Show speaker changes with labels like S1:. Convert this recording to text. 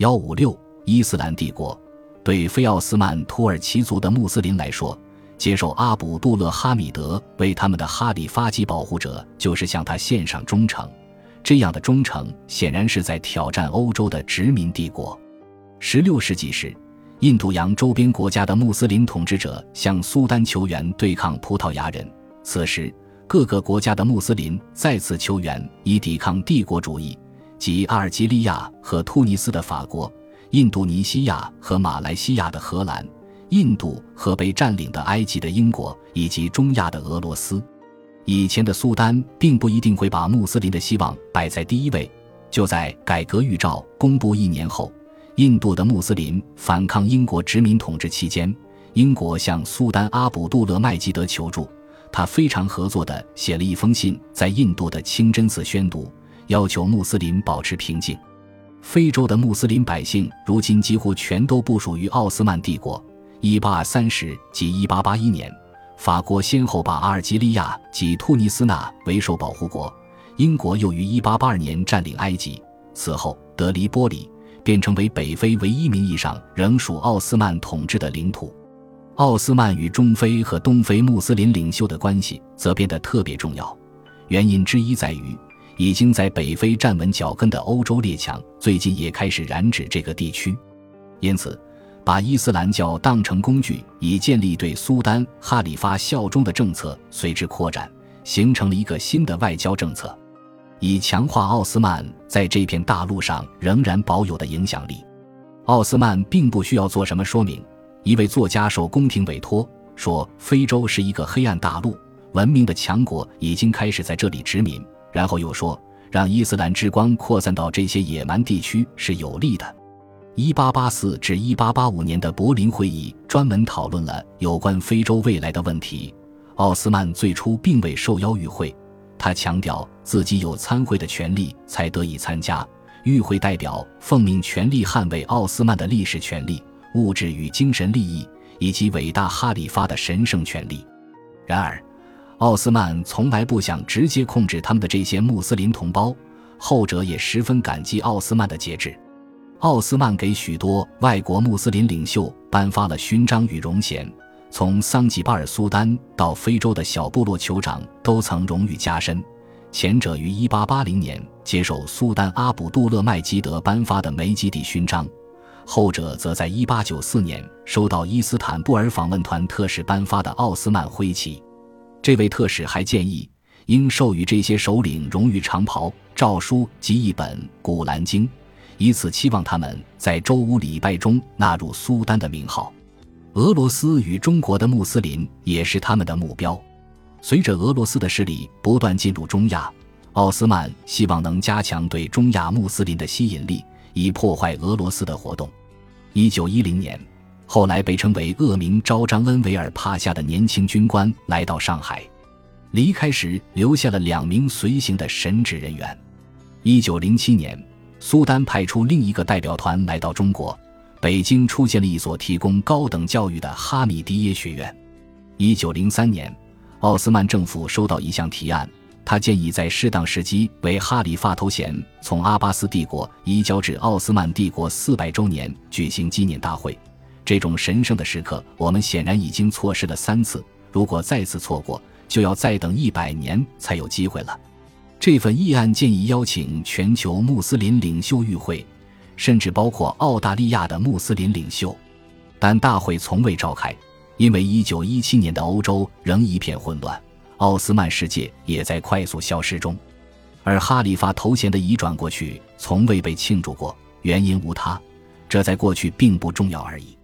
S1: 幺五六伊斯兰帝国对非奥斯曼土耳其族的穆斯林来说，接受阿卜杜勒哈米德为他们的哈里发及保护者，就是向他献上忠诚。这样的忠诚显然是在挑战欧洲的殖民帝国。十六世纪时，印度洋周边国家的穆斯林统治者向苏丹求援对抗葡萄牙人。此时，各个国家的穆斯林再次求援，以抵抗帝国主义，即阿尔及利亚和突尼斯的法国、印度尼西亚和马来西亚的荷兰、印度和被占领的埃及的英国，以及中亚的俄罗斯。以前的苏丹并不一定会把穆斯林的希望摆在第一位。就在改革预兆公布一年后。印度的穆斯林反抗英国殖民统治期间，英国向苏丹阿卜杜勒麦吉德求助。他非常合作地写了一封信，在印度的清真寺宣读，要求穆斯林保持平静。非洲的穆斯林百姓如今几乎全都部署于奥斯曼帝国。一八二三时及一八八一年，法国先后把阿尔及利亚及突尼斯纳为受保护国，英国又于一八八二年占领埃及。此后，德黎波里。便成为北非唯一名义上仍属奥斯曼统治的领土。奥斯曼与中非和东非穆斯林领袖的关系则变得特别重要。原因之一在于，已经在北非站稳脚跟的欧洲列强最近也开始染指这个地区，因此，把伊斯兰教当成工具以建立对苏丹哈里发效忠的政策随之扩展，形成了一个新的外交政策。以强化奥斯曼在这片大陆上仍然保有的影响力。奥斯曼并不需要做什么说明。一位作家受宫廷委托说：“非洲是一个黑暗大陆，文明的强国已经开始在这里殖民。”然后又说：“让伊斯兰之光扩散到这些野蛮地区是有利的。”1884 至1885年的柏林会议专门讨论了有关非洲未来的问题。奥斯曼最初并未受邀与会。他强调自己有参会的权利，才得以参加与会。代表奉命全力捍卫奥斯曼的历史权利、物质与精神利益，以及伟大哈里发的神圣权利。然而，奥斯曼从来不想直接控制他们的这些穆斯林同胞，后者也十分感激奥斯曼的节制。奥斯曼给许多外国穆斯林领袖颁发了勋章与荣衔。从桑吉巴尔苏丹到非洲的小部落酋长都曾荣誉加身，前者于1880年接受苏丹阿卜杜勒麦基德颁发的梅基底勋章，后者则在1894年收到伊斯坦布尔访问团特使颁发的奥斯曼徽旗。这位特使还建议应授予这些首领荣誉长袍、诏书及一本《古兰经》，以此期望他们在周五礼拜中纳入苏丹的名号。俄罗斯与中国的穆斯林也是他们的目标。随着俄罗斯的势力不断进入中亚，奥斯曼希望能加强对中亚穆斯林的吸引力，以破坏俄罗斯的活动。一九一零年，后来被称为“恶名昭彰恩维尔帕夏”的年轻军官来到上海，离开时留下了两名随行的神职人员。一九零七年，苏丹派出另一个代表团来到中国。北京出现了一所提供高等教育的哈米迪耶学院。一九零三年，奥斯曼政府收到一项提案，他建议在适当时机为哈里发头衔从阿巴斯帝国移交至奥斯曼帝国四百周年举行纪念大会。这种神圣的时刻，我们显然已经错失了三次。如果再次错过，就要再等一百年才有机会了。这份议案建议邀请全球穆斯林领袖与会。甚至包括澳大利亚的穆斯林领袖，但大会从未召开，因为1917年的欧洲仍一片混乱，奥斯曼世界也在快速消失中，而哈里发头衔的移转过去从未被庆祝过，原因无他，这在过去并不重要而已。